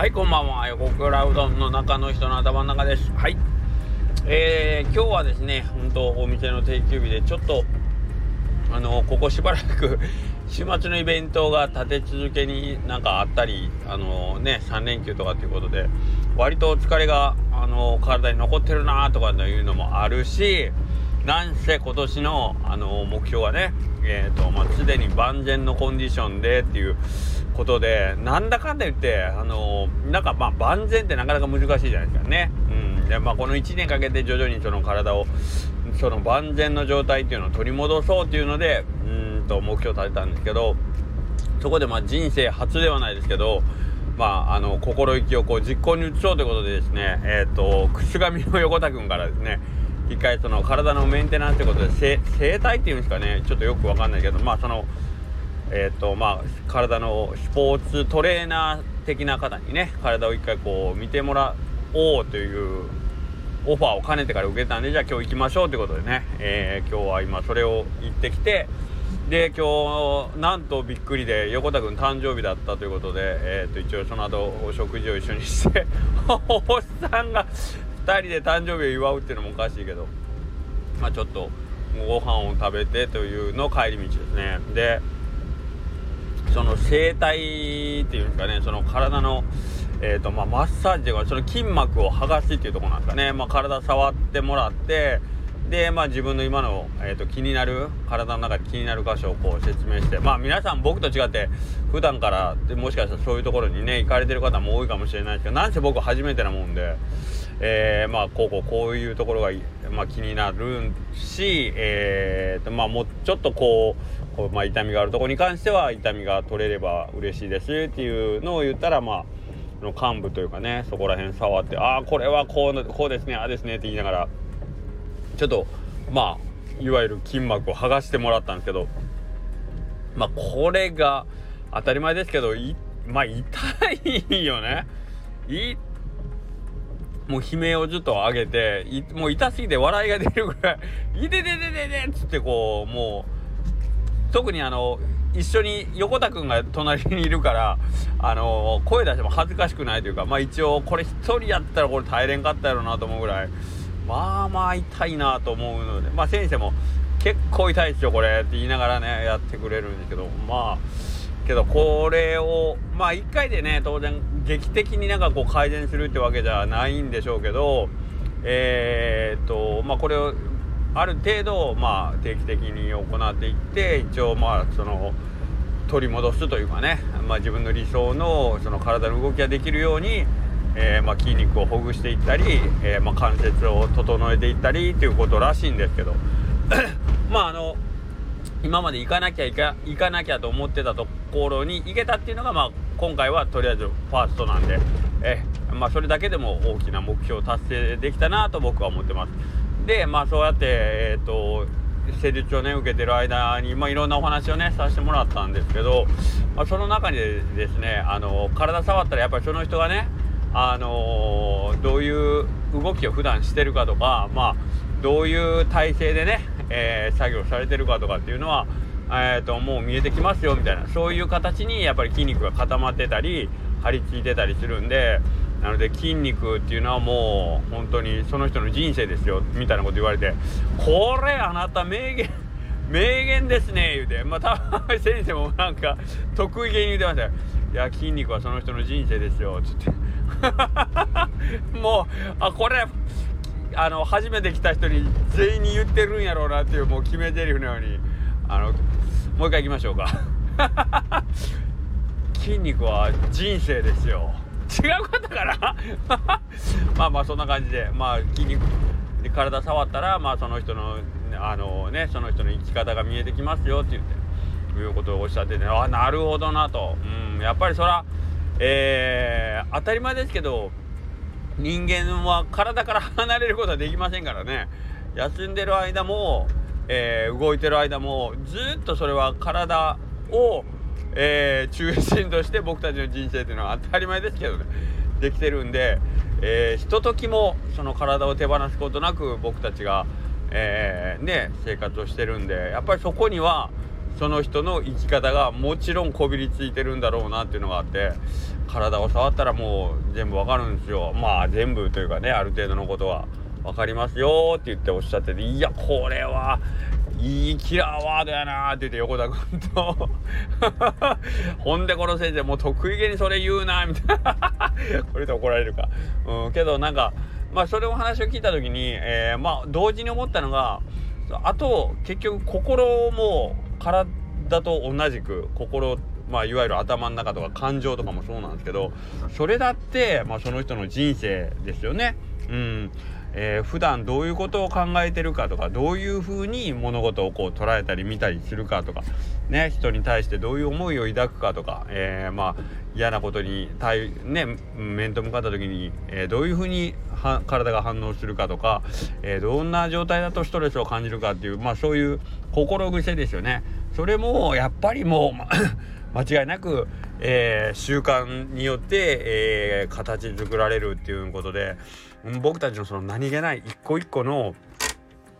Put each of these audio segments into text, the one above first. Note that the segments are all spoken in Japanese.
はいこんばんは。横倉うどんの中の人の頭の中です。はい。えー、今日はですね本当お店の定休日でちょっとあのここしばらく 週末のイベントが立て続けになんかあったりあのね3連休とかっていうことで割と疲れがあの体に残ってるなとかいうのもあるしなんせ今年のあの目標はねえーとまあ、すでに万全のコンディションでっていうことでなんだかんだ言ってあのなんかまあ万全ってなかなか難しいじゃないですかね。うんでまあ、この1年かけて徐々にその体をその万全の状態っていうのを取り戻そうっていうのでうんと目標を立てたんですけどそこでまあ人生初ではないですけどまあ、あの心意気をこう実行に移そうということでですねえっ、ー、と串上の横田君からですね一回その体のメンテナンスってことで整体っていうんですかねちょっとよくわかんないけどまあそのえっ、ー、とまあ体のスポーツトレーナー的な方にね体を一回こう見てもらおうというオファーを兼ねてから受けたんでじゃあ今日行きましょうということでね、えー、今日は今それを行ってきてで今日なんとびっくりで横田君誕生日だったということで、えー、と一応その後お食事を一緒にして おっさんが2人で誕生日を祝うっていうのもおかしいけどまあちょっとご飯を食べてというの帰り道ですね。でその整体っていうんですかねその体のえーとまあ、マッサージというかその筋膜を剥がすっていうところなんですかね、まあ、体触ってもらってで、まあ、自分の今の、えーと、気になる体の中で気になる箇所をこう説明してまあ皆さん僕と違って普段からもしかしたらそういうところにね行かれてる方も多いかもしれないですけどなんせ僕初めてなもんでえー、まあこうこうこういうところが、まあ、気になるし、えーとまあ、もうちょっとこうこう、まあ、痛みがあるところに関しては痛みが取れれば嬉しいですっていうのを言ったらまあの幹部というかねそこら辺触ってああこれはこうこうですねああですねって言いながらちょっとまあいわゆる筋膜を剥がしてもらったんですけどまあこれが当たり前ですけどまあ痛いよね。痛もう悲鳴をずっと上げてもう痛すぎて笑いが出るぐらい「いててててて」っつってこうもう特にあの一緒に横田君が隣にいるからあの声出しても恥ずかしくないというかまあ一応これ一人やったらこれ耐えれんかったやろうなと思うぐらいまあまあ痛いなと思うのでまあ先生も結構痛いですよこれって言いながらねやってくれるんですけどまあけどこれをまあ1回でね当然劇的になんかこう改善するってわけじゃないんでしょうけどえー、っとまあこれをある程度まあ定期的に行っていって一応まあその取り戻すというかね、まあ、自分の理想のその体の動きができるように、えー、まあ筋肉をほぐしていったり、えー、まあ関節を整えていったりということらしいんですけど まああの今まで行かなきゃ行か行かなきゃと思ってたところに行けたっていうのが、まあ、今回はとりあえずファーストなんで、えまあ、それだけでも大きな目標を達成できたなと僕は思ってます。で、まあ、そうやって、えっ、ー、と施術をね受けてる間に、まあ、いろんなお話をねさせてもらったんですけど、まあ、その中にですねあの体触ったらやっぱりその人がねあのどういう動きを普段してるかとかまあどういう体勢でねえー、作業されてるかとかっていうのは、えーと、もう見えてきますよみたいなそういう形にやっぱり筋肉が固まってたり張り付いてたりするんでなので筋肉っていうのはもう本当にその人の人生ですよみたいなこと言われてこれあなた名言 名言ですね言うて。まあ多分先生もなんか得意げに言うてましたよ。いや筋肉はその人の人生ですよつって。もうあこれあの初めて来た人に全員に言ってるんやろうなっていうもう決め台詞のようにあのもう一回行きましょうか。筋肉は人生ですよ。違うかったかなまあまあそんな感じで。まあ筋肉で体触ったらまあその人のあのねその人の生き方が見えてきますよって言っていうことをおっしゃってて、ね、あなるほどなと。うんやっぱりそらえー、当たり前ですけど人間は体から離れることはできませんからね。休んでる間も、えー、動いてる間もずっとそれは体を、えー、中心として僕たちの人生っていうのは当たり前ですけどね。できてるんで、えー、ひとときもその体を手放すことなく僕たちが、えー、ね生活をしてるんでやっぱりそこにはその人の生き方がもちろんこびりついてるんだろうなっていうのがあって体を触ったらもう全部わかるんですよ。まあ全部というかねある程度のことは分かりますよって言っておっしゃってていやこれはいいキラーワードやなって言って横田君と。ほんでこの先生もう得意げにそれ言うなみたいな。これで怒られるか。うんけどなんかまあそれを話を聞いた時に、えー、まあ同時に思ったのがあと結局心も体と同じく心まあ、いわゆる頭の中とか感情とかもそうなんですけどそれだって、まあ、その人の人生ですよね。うん、えー、普段どういうことを考えてるかとかどういうふうに物事をこう捉えたり見たりするかとかね人に対してどういう思いを抱くかとか、えー、まあ嫌なことに対ね面と向かった時に、えー、どういうふうに体が反応するかとか、え、どんな状態だとストレスを感じるかっていうまあそういう心癖ですよね。それもやっぱりもう 間違いなく、え、習慣によって、えー、形作られるっていうことで僕たちのその何気ない一個一個の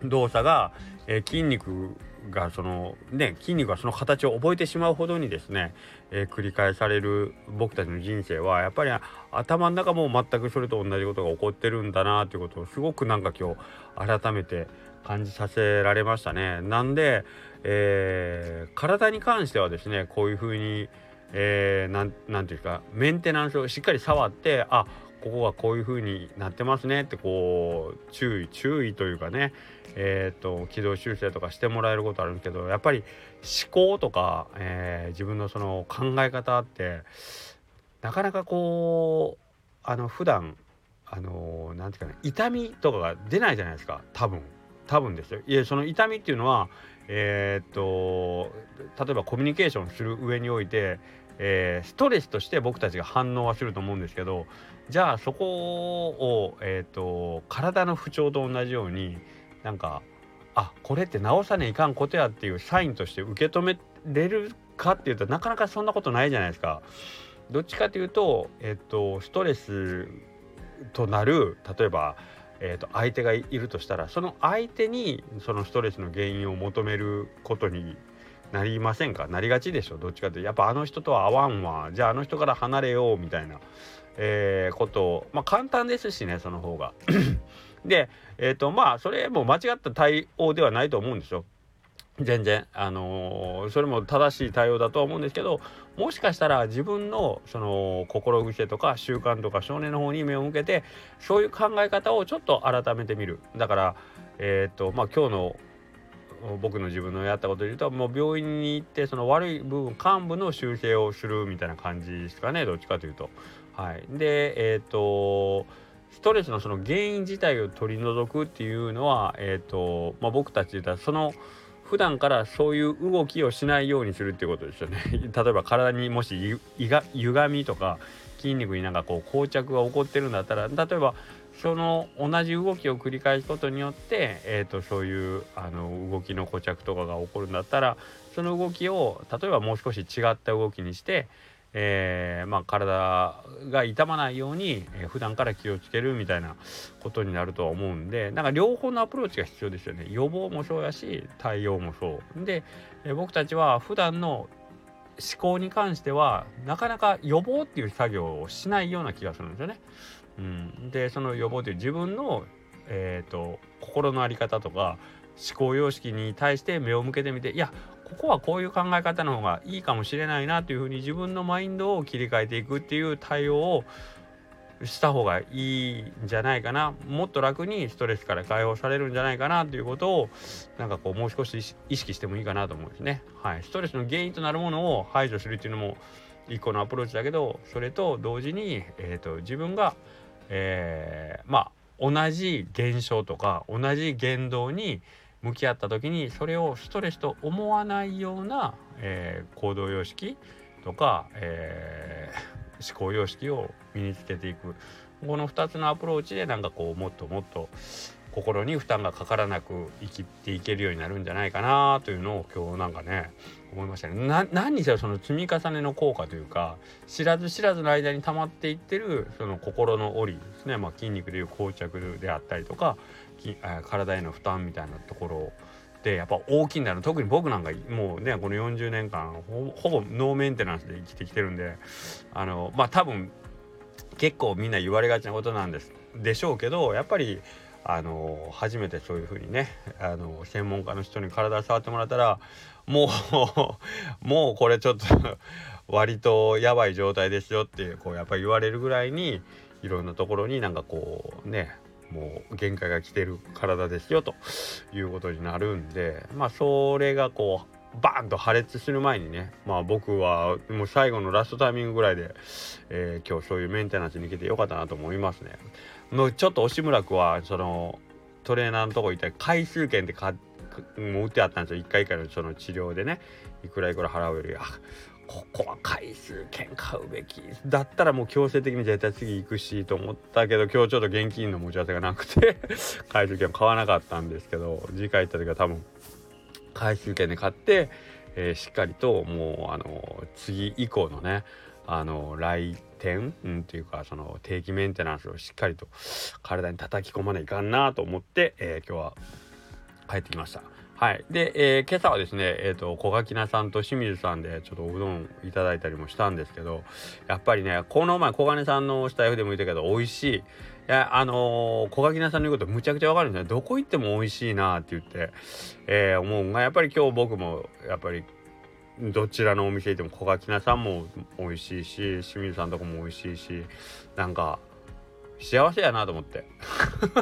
動作が、え、筋肉がそのね筋肉がその形を覚えてしまうほどにですね、え、繰り返される僕たちの人生はやっぱり頭の中も全くそれと同じことが起こってるんだなということをすごくなんか今日改めて感じさせられましたね。なんで、えー、体に関してはですねこういうふうに、えー、なんなんていうかメンテナンスをしっかり触ってあここがこういう風になってますねってこう注意注意というかね。えっ、と軌道修正とかしてもらえることあるんですけどやっぱり思考とか、えー、自分のその考え方ってなかなかこうあの普段あの何て言うかな痛みとかが出ないじゃないですか。多分。多分ですよ。いやその痛みっていうのはえー、っと例えばコミュニケーションする上においてえー、ストレスとして僕たちが反応はすると思うんですけどじゃあそこを、えーと、体の不調と同じようになんかあこれって治さねいかんことやっていうサインとして受け止めれるかっていうとなかなかそんなことないじゃないですか。どっちかというと、えっ、ー、と、ストレスとなる例えば、えーと相手がいるとしたらその相手にそのストレスの原因を求めることになりませんか？なりがちでしょ？どっちかってやっぱあの人とは合わんわ。じゃああの人から離れようみたいな、えー、ことを。まあ簡単ですしねその方が。でえっ、ー、とまあそれも間違った対応ではないと思うんですよ。全然。あのー、それも正しい対応だとは思うんですけどもしかしたら自分のその心癖とか習慣とか少年の方に目を向けてそういう考え方をちょっと改めてみる。だからえっ、ー、とまあ今日の僕の自分のやったことで言うともう病院に行ってその悪い部分幹部の修正をするみたいな感じですかねどっちかというと。はい、でえっ、ー、とストレスのその原因自体を取り除くっていうのは、えーとまあ、僕たちで言ったらその普段からそういう動きをしないようにするっていうことですよね。例えば体にもしゆが歪みとか筋肉になんかこう膠着が起こってるんだったら例えばその同じ動きを繰り返すことによって、えーと、そういうあの動きの固着とかが起こるんだったらその動きを例えばもう少し違った動きにして、えー、まあ、体が痛まないように、えー、普段から気をつけるみたいなことになるとは思うんでなんか両方のアプローチが必要ですよね予防もそうやし対応もそうで、えー、僕たちは普段の思考に関してはなかなか予防っていう作業をしないような気がするんですよね。うん、でその予防という自分の、えーと、心の在り方とか思考様式に対して目を向けてみていやここはこういう考え方の方がいいかもしれないなというふうに自分のマインドを切り替えていくっていう対応をした方がいいんじゃないかな。もっと楽にストレスから解放されるんじゃないかなということをなんかこうもう少し意識してもいいかなと思うんですね。はい、ストレスの原因となるものを排除するっていうのも一個のアプローチだけどそれと同時に、えーと自分がえー、まあ同じ現象とか同じ言動に向き合った時にそれをストレスと思わないような、えー、行動様式とか、えー、思考様式を身につけていく。この2つのアプローチでなんかこうもっともっと心に負担がかからなく生きていけるようになるんじゃないかなというのを今日なんかね思いましたね。な何にせよその積み重ねの効果というか知らず知らずの間に溜まっていってるその心の折ですね、まあ、筋肉でいう膠着であったりとか体への負担みたいなところでやっぱ大きにな特に僕なんかもうねこの40年間ほぼノーメンテナンスで生きてきてるんであのまあ多分結構みんな言われがちなことなんですでしょうけどやっぱりあの初めてそういう風にねあの専門家の人に体触ってもらったらもう もうこれちょっと割とやばい状態ですよってこうやっぱり言われるぐらいにいろんなところになんかこうねもう限界が来てる体ですよということになるんでまあそれがこうバーンと破裂する前にねまあ僕はもう最後のラストタイミングぐらいで、えー、今日そういうメンテナンスに行けてよかったなと思いますね。もうちょっと押村君はそのトレーナーのとこ行ったら回数券ってかもう売ってあったんですよ。1回1回のその治療でね。いくらいくら払うよりあここは回数券買うべき。だったらもう強制的に絶対次行くしと思ったけど今日ちょっと現金の持ち合わせがなくて 回数券買わなかったんですけど次回行った時は多分回数券で買って、えー、しっかりともうあの次以降のねあの来店、うん、っていうかその定期メンテナンスをしっかりと体に叩き込まないかんなと思って、えー、今日は帰ってきました。はい。で、えー、今朝はですね、えっ、ー、と、小垣菜さんと清水さんでちょっとおうどんいただいたりもしたんですけど、やっぱりね、この前小金さんのスタイフでも言ったけど、美味しい。いや、あのー、小垣菜さんの言うことむちゃくちゃわかるんですね。どこ行っても美味しいなって言って、えー、思うが、やっぱり今日僕も、やっぱり、どちらのお店行っても小垣菜さんも美味しいし、清水さんとこも美味しいし、なんか、幸せやなと思って。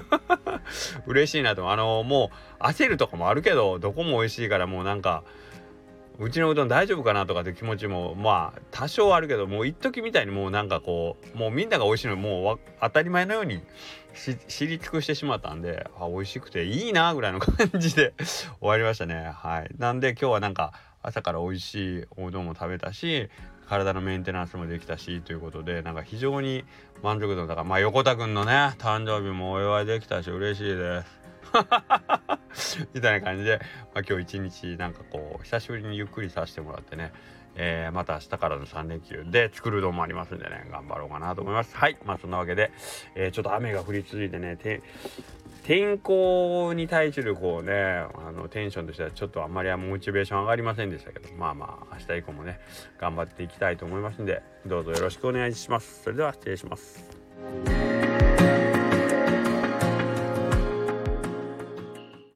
嬉しいなとあのもう焦るとかもあるけどどこも美味しいからもうなんかうちのうどん大丈夫かなとかって気持ちもまあ多少あるけどもう一時みたいにもうなんかこうもうみんなが美味しいのもう当たり前のように知り尽くしてしまったんであ美味しくていいなぐらいの感じで 終わりましたね。はい。なんで今日はなんか朝から美味しいおうどんも食べたし体のメンテナンスもできたしということでなんか非常に満足度だからまあ横田君のね誕生日もお祝いできたし嬉しいです。みたいな感じで、まあ、今日一日なんかこう久しぶりにゆっくりさせてもらってねえー、また明日からの3連休で作るのもありますんでね頑張ろうかなと思います。はい。まあそんなわけで、えー、ちょっと雨が降り続いてね天候に対するこうねあのテンションとしてはちょっとあんまりモチベーション上がりませんでしたけどまあまあ明日以降もね頑張っていきたいと思いますんでどうぞよろしくお願いします。それでは失礼します。